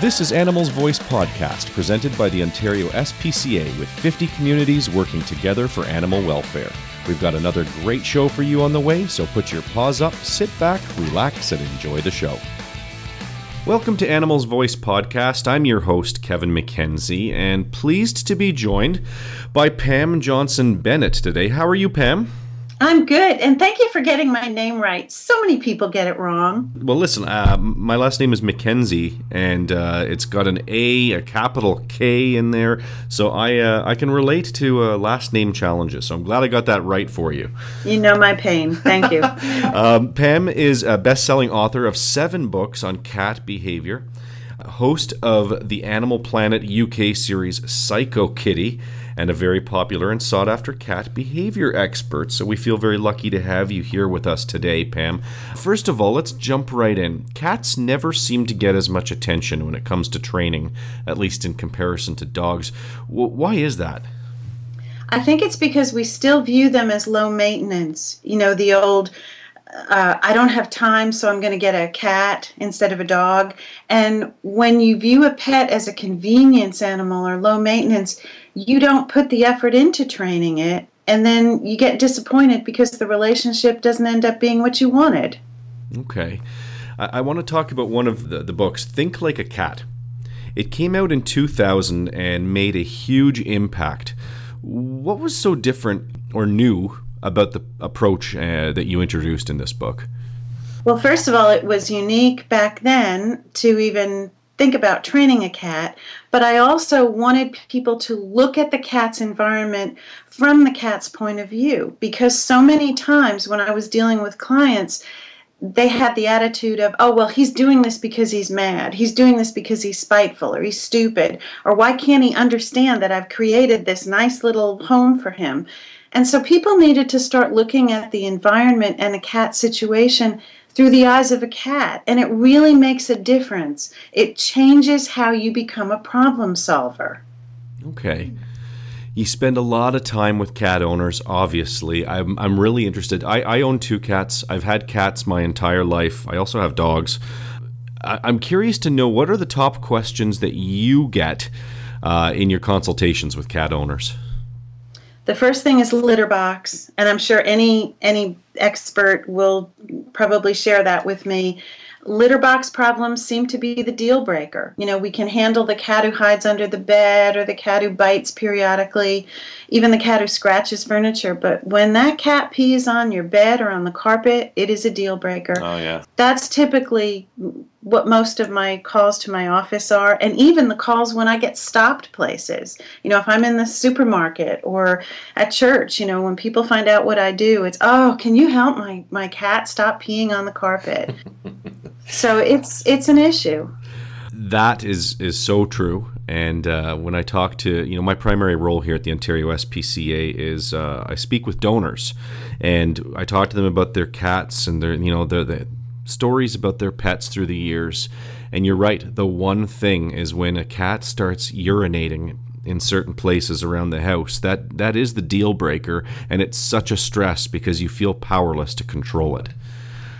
This is Animals Voice Podcast, presented by the Ontario SPCA with 50 communities working together for animal welfare. We've got another great show for you on the way, so put your paws up, sit back, relax, and enjoy the show. Welcome to Animals Voice Podcast. I'm your host, Kevin MacKenzie, and pleased to be joined by Pam Johnson Bennett today. How are you, Pam? I'm good, and thank you for getting my name right. So many people get it wrong. Well, listen, uh, my last name is MacKenzie, and uh, it's got an A, a capital K in there, so I uh, I can relate to uh, last name challenges. So I'm glad I got that right for you. You know my pain. Thank you. um, Pam is a best-selling author of seven books on cat behavior, host of the Animal Planet UK series Psycho Kitty and a very popular and sought after cat behavior expert. So we feel very lucky to have you here with us today, Pam. First of all, let's jump right in. Cats never seem to get as much attention when it comes to training, at least in comparison to dogs. W- why is that? I think it's because we still view them as low maintenance. You know, the old uh, I don't have time, so I'm going to get a cat instead of a dog. And when you view a pet as a convenience animal or low maintenance, you don't put the effort into training it. And then you get disappointed because the relationship doesn't end up being what you wanted. Okay. I, I want to talk about one of the, the books, Think Like a Cat. It came out in 2000 and made a huge impact. What was so different or new about the approach uh, that you introduced in this book? Well, first of all, it was unique back then to even think about training a cat, but I also wanted people to look at the cat's environment from the cat's point of view because so many times when I was dealing with clients, they had the attitude of, oh, well, he's doing this because he's mad. He's doing this because he's spiteful or he's stupid. Or why can't he understand that I've created this nice little home for him? And so people needed to start looking at the environment and a cat situation through the eyes of a cat. And it really makes a difference. It changes how you become a problem solver. Okay. You spend a lot of time with cat owners, obviously. I'm, I'm really interested. I, I own two cats. I've had cats my entire life. I also have dogs. I, I'm curious to know what are the top questions that you get uh, in your consultations with cat owners? The first thing is litter box, and I'm sure any any expert will probably share that with me. Litter box problems seem to be the deal breaker. You know, we can handle the cat who hides under the bed or the cat who bites periodically, even the cat who scratches furniture. But when that cat pees on your bed or on the carpet, it is a deal breaker. Oh, yeah. That's typically what most of my calls to my office are, and even the calls when I get stopped places. You know, if I'm in the supermarket or at church, you know, when people find out what I do, it's, oh, can you help my, my cat stop peeing on the carpet? so it's it's an issue. That is is so true. And uh, when I talk to, you know, my primary role here at the Ontario SPCA is uh, I speak with donors, and I talk to them about their cats and their, you know, their, their stories about their pets through the years. And you're right, the one thing is when a cat starts urinating in certain places around the house, that that is the deal breaker and it's such a stress because you feel powerless to control it.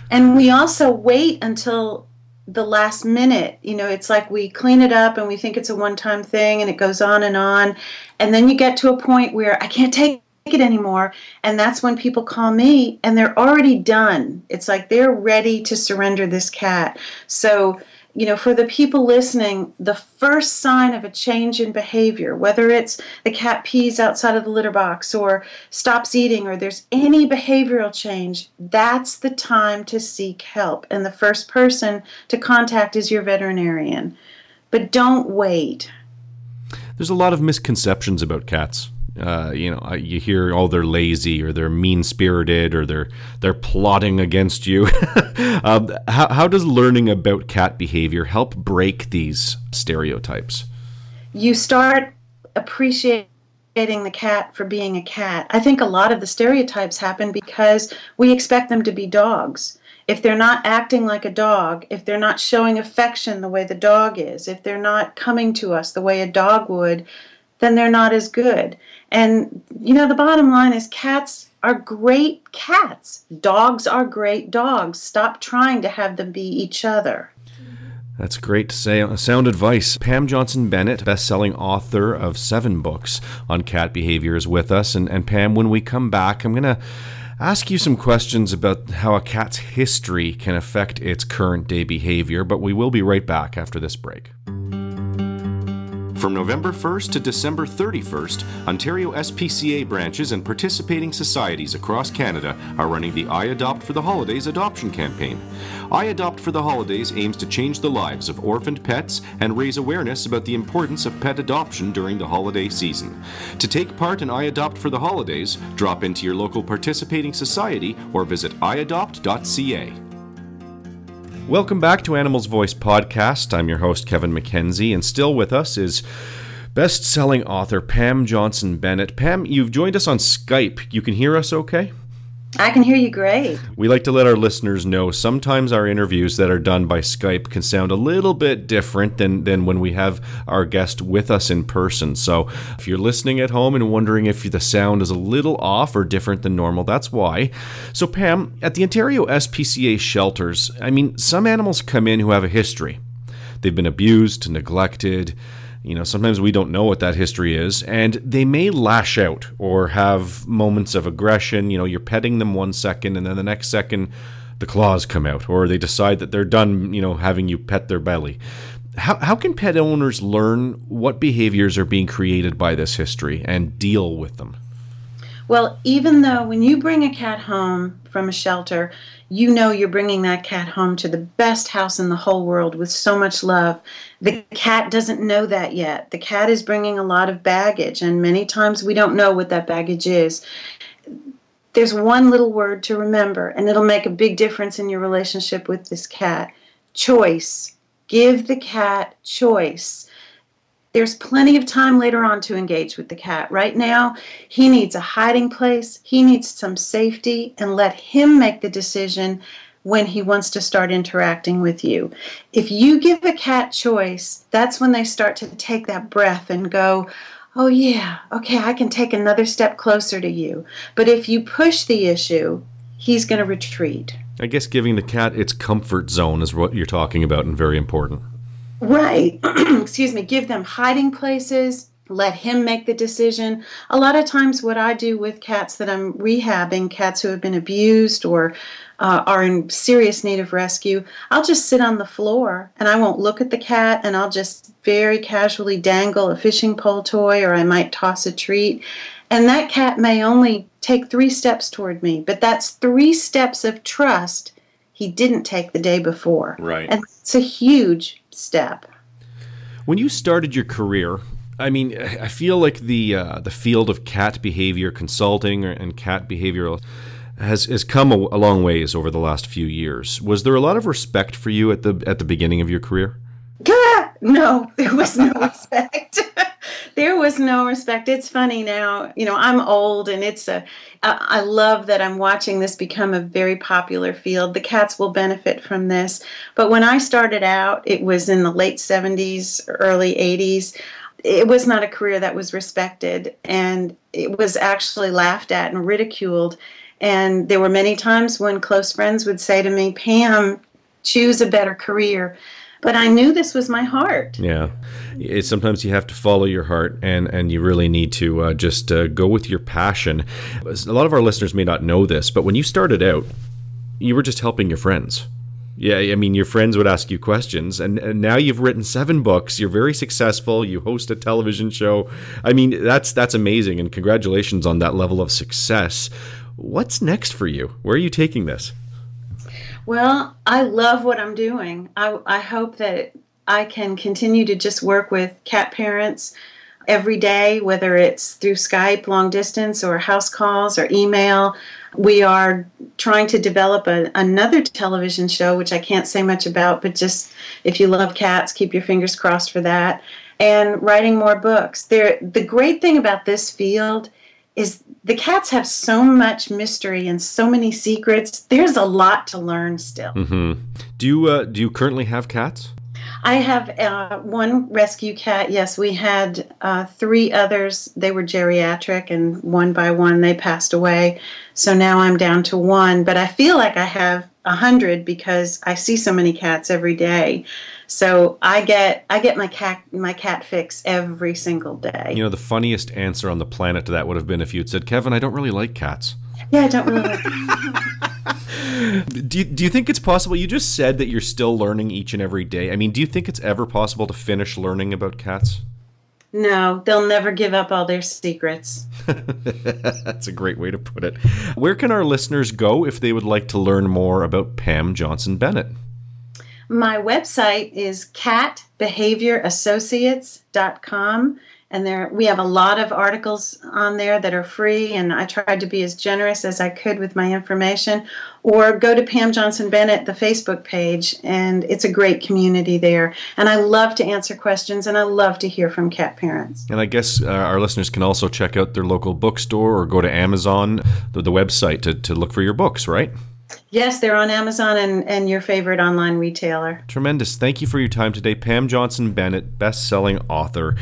And we also wait until the last minute. You know, it's like we clean it up and we think it's a one time thing and it goes on and on. And then you get to a point where I can't take it anymore. And that's when people call me and they're already done. It's like they're ready to surrender this cat. So, you know, for the people listening, the first sign of a change in behavior, whether it's the cat pees outside of the litter box or stops eating or there's any behavioral change, that's the time to seek help. And the first person to contact is your veterinarian. But don't wait. There's a lot of misconceptions about cats. Uh, you know, you hear, oh, they're lazy or they're mean spirited or they're they're plotting against you. um, how, how does learning about cat behavior help break these stereotypes? You start appreciating the cat for being a cat. I think a lot of the stereotypes happen because we expect them to be dogs. If they're not acting like a dog, if they're not showing affection the way the dog is, if they're not coming to us the way a dog would, then they're not as good. And, you know, the bottom line is cats are great cats. Dogs are great dogs. Stop trying to have them be each other. That's great to say. Sound advice. Pam Johnson Bennett, best-selling author of seven books on cat behavior, is with us. And, and Pam, when we come back, I'm going to ask you some questions about how a cat's history can affect its current day behavior. But we will be right back after this break. From November 1st to December 31st, Ontario SPCA branches and participating societies across Canada are running the I Adopt for the Holidays adoption campaign. I Adopt for the Holidays aims to change the lives of orphaned pets and raise awareness about the importance of pet adoption during the holiday season. To take part in I Adopt for the Holidays, drop into your local participating society or visit iadopt.ca. Welcome back to Animals Voice Podcast. I'm your host, Kevin MacKenzie, and still with us is best selling author Pam Johnson Bennett. Pam, you've joined us on Skype. You can hear us okay? I can hear you great. We like to let our listeners know sometimes our interviews that are done by Skype can sound a little bit different than, than when we have our guest with us in person. So if you're listening at home and wondering if the sound is a little off or different than normal, that's why. So, Pam, at the Ontario SPCA shelters, I mean, some animals come in who have a history. They've been abused, neglected, you know, sometimes we don't know what that history is, and they may lash out or have moments of aggression. You know, you're petting them one second, and then the next second, the claws come out, or they decide that they're done, you know, having you pet their belly. How, how can pet owners learn what behaviors are being created by this history and deal with them? Well, even though when you bring a cat home from a shelter, you know you're bringing that cat home to the best house in the whole world with so much love. The cat doesn't know that yet. The cat is bringing a lot of baggage, and many times we don't know what that baggage is. There's one little word to remember, and it'll make a big difference in your relationship with this cat choice. Give the cat choice there's plenty of time later on to engage with the cat. Right now, he needs a hiding place, he needs some safety, and let him make the decision when he wants to start interacting with you. If you give a cat choice, that's when they start to take that breath and go, Oh, yeah, okay, I can take another step closer to you. But if you push the issue, he's going to retreat. I guess giving the cat its comfort zone is what you're talking about and very important. Right. Excuse me. Give them hiding places. Let him make the decision. A lot of times, what I do with cats that I'm rehabbing, cats who have been abused or uh, are in serious need of rescue, I'll just sit on the floor and I won't look at the cat and I'll just very casually dangle a fishing pole toy or I might toss a treat. And that cat may only take three steps toward me, but that's three steps of trust he didn't take the day before. Right. And it's a huge step. When you started your career, I mean, I feel like the uh, the field of cat behavior consulting and cat behavioral has has come a, a, long ways over the last few years. Was there a lot of respect for you at the at the beginning of your career? No, there was no respect. there was no respect. It's funny now. You know, I'm old, and it's a. I love that I'm watching this become a very popular field. The cats will benefit from this. But when I started out, it was in the late 70s, early 80s. It was not a career that was respected, and it was actually laughed at and ridiculed. And there were many times when close friends would say to me, Pam, choose a better career but I knew this was my heart. Yeah, it's, sometimes you have to follow your heart, and and you really need to uh, just uh, go with your passion. A lot of our listeners may not know this, but when you started out, you were just helping your friends. Yeah, I mean, your friends would ask you questions, and, and now you've written seven books. You're very successful. You host a television show. I mean, that's that's amazing, and congratulations on that level of success. What's next for you? Where are you taking this? Well, I love what I'm doing. I, I hope that I can continue to just work with cat parents every day, whether it's through Skype, long distance, or house calls or email. We are trying to develop a, another television show, which I can't say much about, but just if you love cats, keep your fingers crossed for that. And writing more books. There, the great thing about this field is the cats have so much mystery and so many secrets. There's a lot to learn still. Mm-hmm. Do you uh, do you currently have cats? I have uh, one rescue cat. Yes, we had uh, three others. They were geriatric, and one by one they passed away. So now I'm down to one. But I feel like I have a hundred because I see so many cats every day. So I get I get my cat my cat fix every single day. You know, the funniest answer on the planet to that would have been if you'd said, "Kevin, I don't really like cats." Yeah, I don't really. Like do you, do you think it's possible? You just said that you're still learning each and every day. I mean, do you think it's ever possible to finish learning about cats? No, they'll never give up all their secrets. That's a great way to put it. Where can our listeners go if they would like to learn more about Pam Johnson Bennett? My website is catbehaviorassociates.com and there we have a lot of articles on there that are free and i tried to be as generous as i could with my information. Or go to pam johnson bennett the facebook page and it's a great community there. And i love to answer questions and i love to hear from cat parents. And i guess uh, our listeners can also check out their local bookstore or go to amazon the, the website to, to look for your books right Yes, they're on Amazon and, and your favorite online retailer. Tremendous. Thank you for your time today. Pam Johnson Bennett, best selling author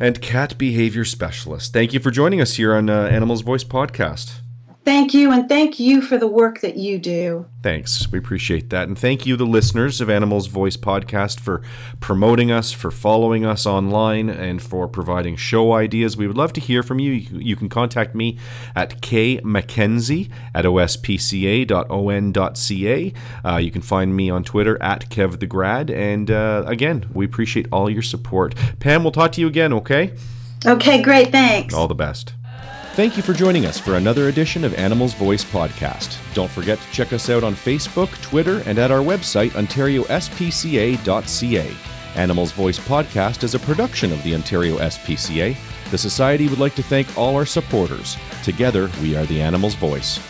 and cat behavior specialist. Thank you for joining us here on uh, Animals Voice podcast. Thank you, and thank you for the work that you do. Thanks. We appreciate that. And thank you, the listeners of Animals Voice Podcast, for promoting us, for following us online, and for providing show ideas. We would love to hear from you. You can contact me at kmackenzie at ospca.on.ca. Uh, you can find me on Twitter at kevthegrad. And uh, again, we appreciate all your support. Pam, we'll talk to you again, okay? Okay, great. Thanks. All the best. Thank you for joining us for another edition of Animals Voice Podcast. Don't forget to check us out on Facebook, Twitter, and at our website, ontariospca.ca. Animals Voice Podcast is a production of the Ontario SPCA. The Society would like to thank all our supporters. Together, we are the Animals Voice.